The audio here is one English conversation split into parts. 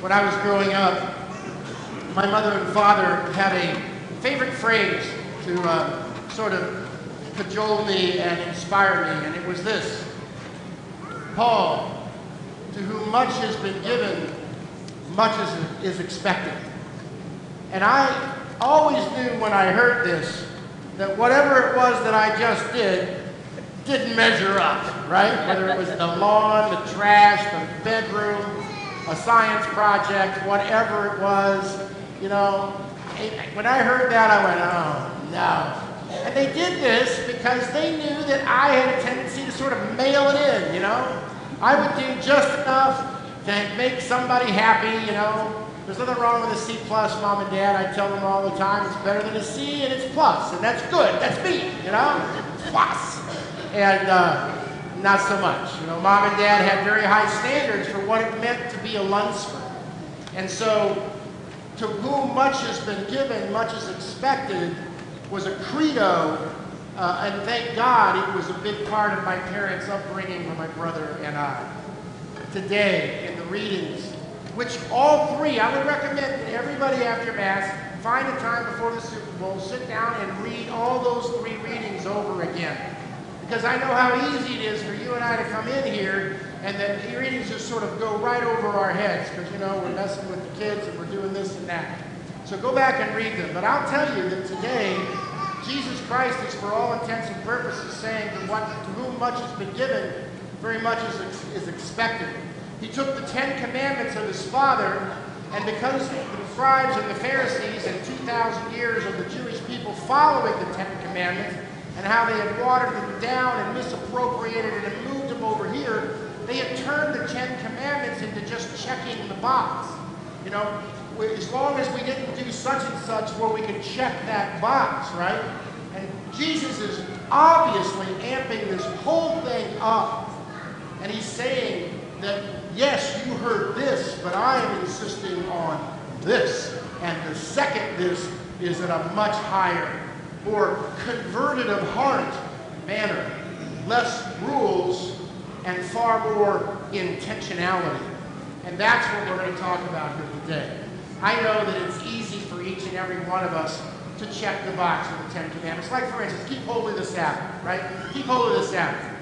when I was growing up, my mother and father had a favorite phrase to uh, sort of cajole me and inspire me, and it was this Paul, to whom much has been given, much is, is expected. And I always knew when I heard this that whatever it was that I just did didn't measure up, right? Whether it was the lawn, the trash, the bedroom, a science project, whatever it was, you know. When I heard that, I went, oh, no. And they did this because they knew that I had a tendency to sort of mail it in, you know. I would do just enough to make somebody happy, you know. There's nothing wrong with a C plus, mom and dad. I tell them all the time, it's better than a C and it's plus, and that's good. That's me, you know. Plus and uh, not so much. You know, mom and dad had very high standards for what it meant to be a Lunsford. And so, to whom much has been given, much is expected, was a credo, uh, and thank God it was a big part of my parents' upbringing for my brother and I. Today, in the readings, which all three, I would recommend that everybody after Mass find a time before the Super Bowl, sit down and read all those three readings over again because I know how easy it is for you and I to come in here and that the readings just sort of go right over our heads because, you know, we're messing with the kids and we're doing this and that. So go back and read them. But I'll tell you that today, Jesus Christ is for all intents and purposes saying to, what, to whom much has been given, very much is, is expected. He took the Ten Commandments of his Father, and because the scribes and the Pharisees and 2,000 years of the Jewish people following the Ten Commandments, and how they had watered them down and misappropriated it and moved them over here, they had turned the Ten Commandments into just checking the box. You know, as long as we didn't do such and such where we could check that box, right? And Jesus is obviously amping this whole thing up. And he's saying that, yes, you heard this, but I am insisting on this. And the second this is at a much higher more converted of heart manner, less rules and far more intentionality. And that's what we're going to talk about here today. I know that it's easy for each and every one of us to check the box with the Ten Commandments. Like, for instance, keep holy the Sabbath, right? Keep holy the Sabbath.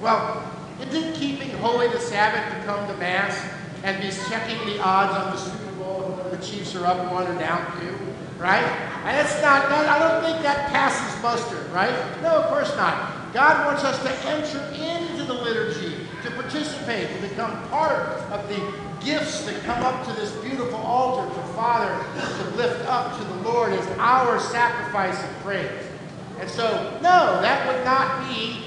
Well, didn't keeping holy the Sabbath to come to Mass and be checking the odds on the Super Bowl the Chiefs are up one or down two? Right? And it's not, that, I don't think that passes muster, right? No, of course not. God wants us to enter into the liturgy, to participate, to become part of the gifts that come up to this beautiful altar to Father to lift up to the Lord as our sacrifice of praise. And so, no, that would not be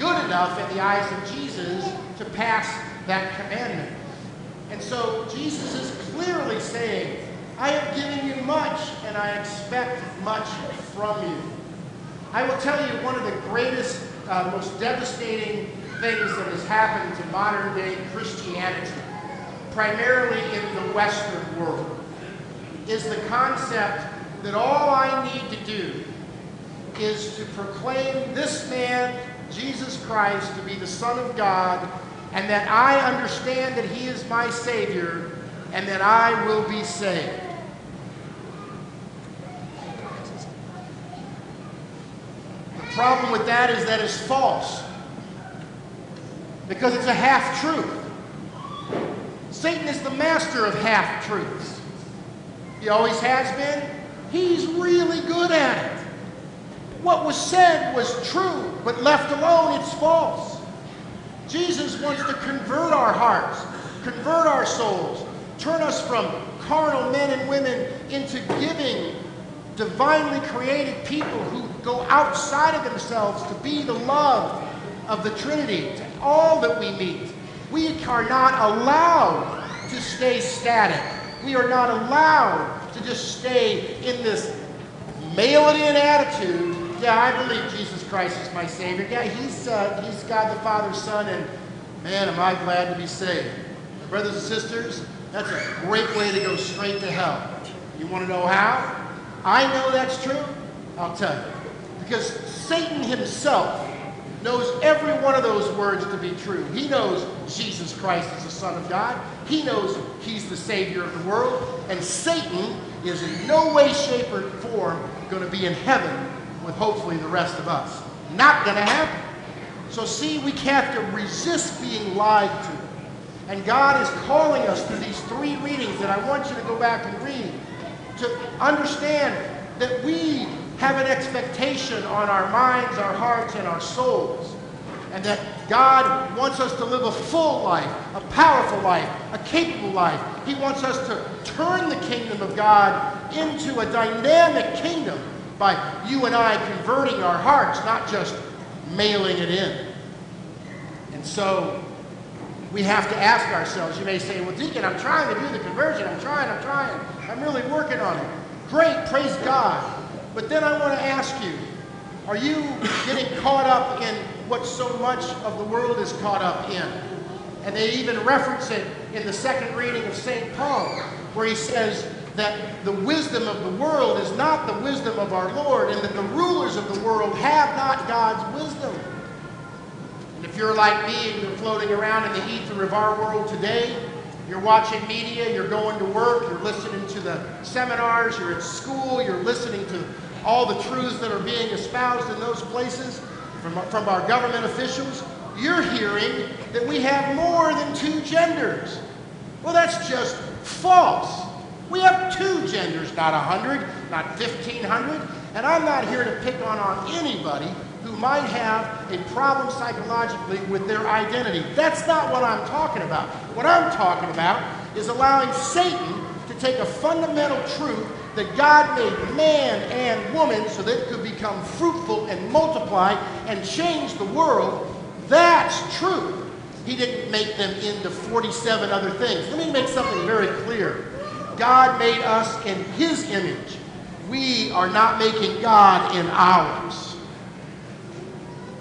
good enough in the eyes of Jesus to pass that commandment. And so Jesus is clearly saying, I have given you much, and I expect much from you. I will tell you one of the greatest, uh, most devastating things that has happened to modern day Christianity, primarily in the Western world, is the concept that all I need to do is to proclaim this man, Jesus Christ, to be the Son of God, and that I understand that he is my Savior, and that I will be saved. Problem with that is that it's false. Because it's a half truth. Satan is the master of half truths. He always has been. He's really good at it. What was said was true, but left alone, it's false. Jesus wants to convert our hearts, convert our souls, turn us from carnal men and women into giving, divinely created people who go outside of themselves to be the love of the Trinity to all that we meet. We are not allowed to stay static. We are not allowed to just stay in this mail it in attitude. Yeah, I believe Jesus Christ is my Savior. Yeah, He's, uh, he's God the Father's Son, and man, am I glad to be saved. Brothers and sisters, that's a great way to go straight to hell. You want to know how? I know that's true. I'll tell you. Because Satan himself knows every one of those words to be true. He knows Jesus Christ is the Son of God. He knows He's the Savior of the world. And Satan is in no way, shape, or form going to be in heaven with hopefully the rest of us. Not going to happen. So, see, we have to resist being lied to. And God is calling us through these three readings that I want you to go back and read to understand that we have an expectation on our minds, our hearts, and our souls. And that God wants us to live a full life, a powerful life, a capable life. He wants us to turn the kingdom of God into a dynamic kingdom by you and I converting our hearts, not just mailing it in. And so we have to ask ourselves, you may say, well, Deacon, I'm trying to do the conversion. I'm trying, I'm trying. I'm really working on it. Great, praise God. But then I want to ask you, are you getting caught up in what so much of the world is caught up in? And they even reference it in the second reading of St. Paul, where he says that the wisdom of the world is not the wisdom of our Lord, and that the rulers of the world have not God's wisdom. And if you're like me and you're floating around in the ether of our world today, you're watching media, you're going to work, you're listening to the seminars, you're at school, you're listening to all the truths that are being espoused in those places from, from our government officials, you're hearing that we have more than two genders. Well, that's just false. We have two genders, not 100, not 1,500. And I'm not here to pick on, on anybody who might have a problem psychologically with their identity. That's not what I'm talking about. What I'm talking about is allowing Satan to take a fundamental truth that God made man and woman so that it could become fruitful and multiply and change the world. That's true. He didn't make them into 47 other things. Let me make something very clear. God made us in His image. We are not making God in ours.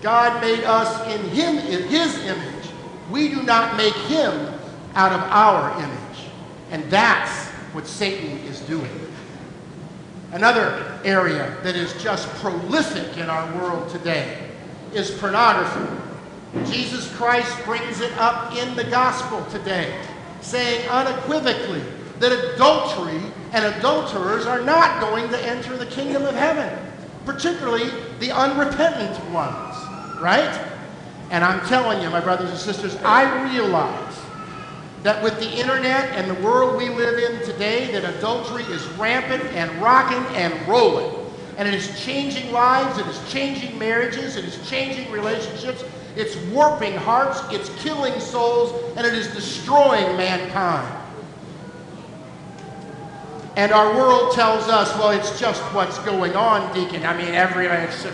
God made us in him in his image. We do not make him out of our image. And that's what Satan is doing. Another area that is just prolific in our world today is pornography. Jesus Christ brings it up in the gospel today, saying unequivocally that adultery and adulterers are not going to enter the kingdom of heaven, particularly the unrepentant ones right? And I'm telling you, my brothers and sisters, I realize that with the internet and the world we live in today, that adultery is rampant and rocking and rolling. And it is changing lives, it is changing marriages, it is changing relationships, it's warping hearts, it's killing souls, and it is destroying mankind. And our world tells us, well, it's just what's going on, Deacon. I mean, every, it's,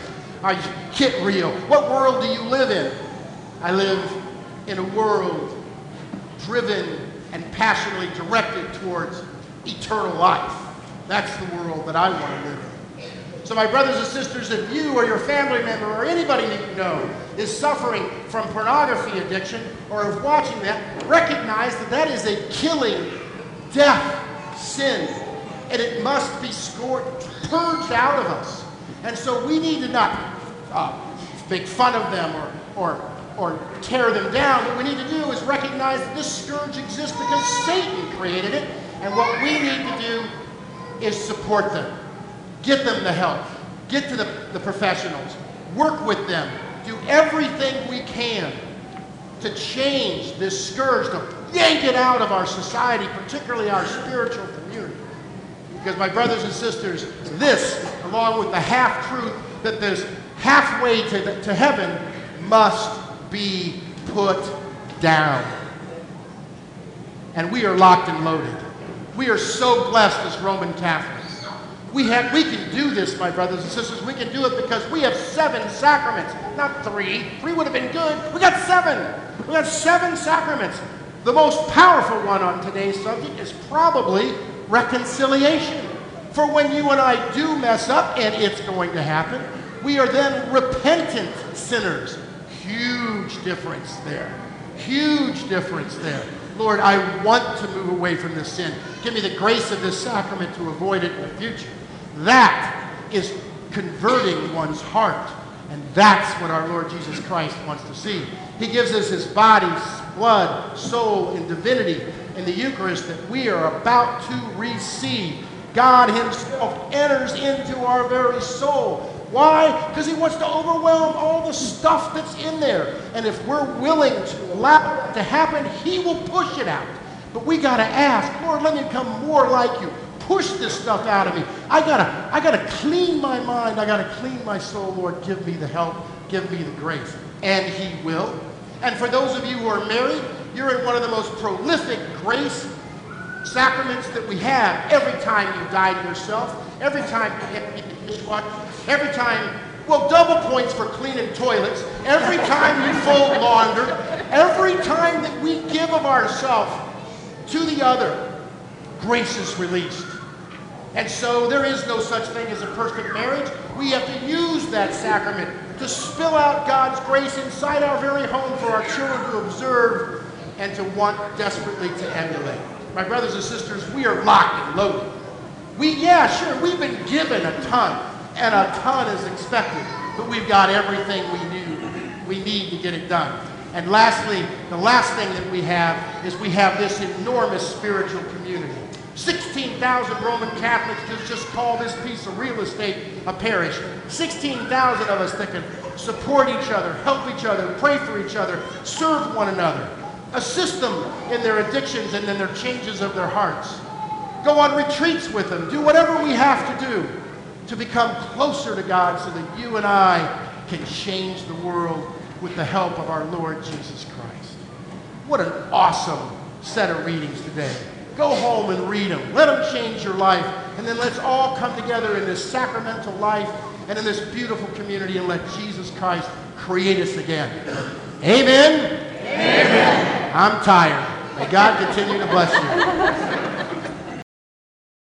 I get real. What world do you live in? I live in a world driven and passionately directed towards eternal life. That's the world that I want to live in. So, my brothers and sisters, if you or your family member or anybody that you know is suffering from pornography addiction or is watching that, recognize that that is a killing, death sin, and it must be scored, purged out of us. And so we need to not uh, make fun of them or, or, or tear them down. What we need to do is recognize that this scourge exists because Satan created it. And what we need to do is support them, get them the help, get to the, the professionals, work with them, do everything we can to change this scourge, to yank it out of our society, particularly our spiritual community. Because, my brothers and sisters, this, along with the half truth that there's halfway to, the, to heaven must be put down. And we are locked and loaded. We are so blessed as Roman Catholics. We, have, we can do this, my brothers and sisters. We can do it because we have seven sacraments, not three. Three would have been good. We got seven. We got seven sacraments. The most powerful one on today's subject is probably reconciliation. For when you and I do mess up, and it's going to happen, we are then repentant sinners. Huge difference there. Huge difference there. Lord, I want to move away from this sin. Give me the grace of this sacrament to avoid it in the future. That is converting one's heart And that's what our Lord Jesus Christ wants to see. He gives us his body, blood, soul, and divinity in the Eucharist that we are about to receive. God himself enters into our very soul. Why? Because he wants to overwhelm all the stuff that's in there. And if we're willing to allow it to happen, he will push it out. But we got to ask, Lord, let me become more like you. Push this stuff out of me. I gotta, I gotta clean my mind. I gotta clean my soul, Lord. Give me the help. Give me the grace. And he will. And for those of you who are married, you're in one of the most prolific grace sacraments that we have. Every time you die to yourself, every time every time, well, double points for cleaning toilets, every time you fold laundry, every time that we give of ourselves to the other, grace is released. And so there is no such thing as a perfect marriage. We have to use that sacrament to spill out God's grace inside our very home for our children to observe and to want desperately to emulate. My brothers and sisters, we are locked and loaded. We, yeah, sure, we've been given a ton, and a ton is expected, but we've got everything we need, we need to get it done. And lastly, the last thing that we have is we have this enormous spiritual community. 16,000 Roman Catholics just, just call this piece of real estate a parish. 16,000 of us that can support each other, help each other, pray for each other, serve one another, assist them in their addictions and in their changes of their hearts. Go on retreats with them. Do whatever we have to do to become closer to God so that you and I can change the world with the help of our Lord Jesus Christ. What an awesome set of readings today. Go home and read them. Let them change your life. And then let's all come together in this sacramental life and in this beautiful community and let Jesus Christ create us again. Amen? I'm tired. May God continue to bless you.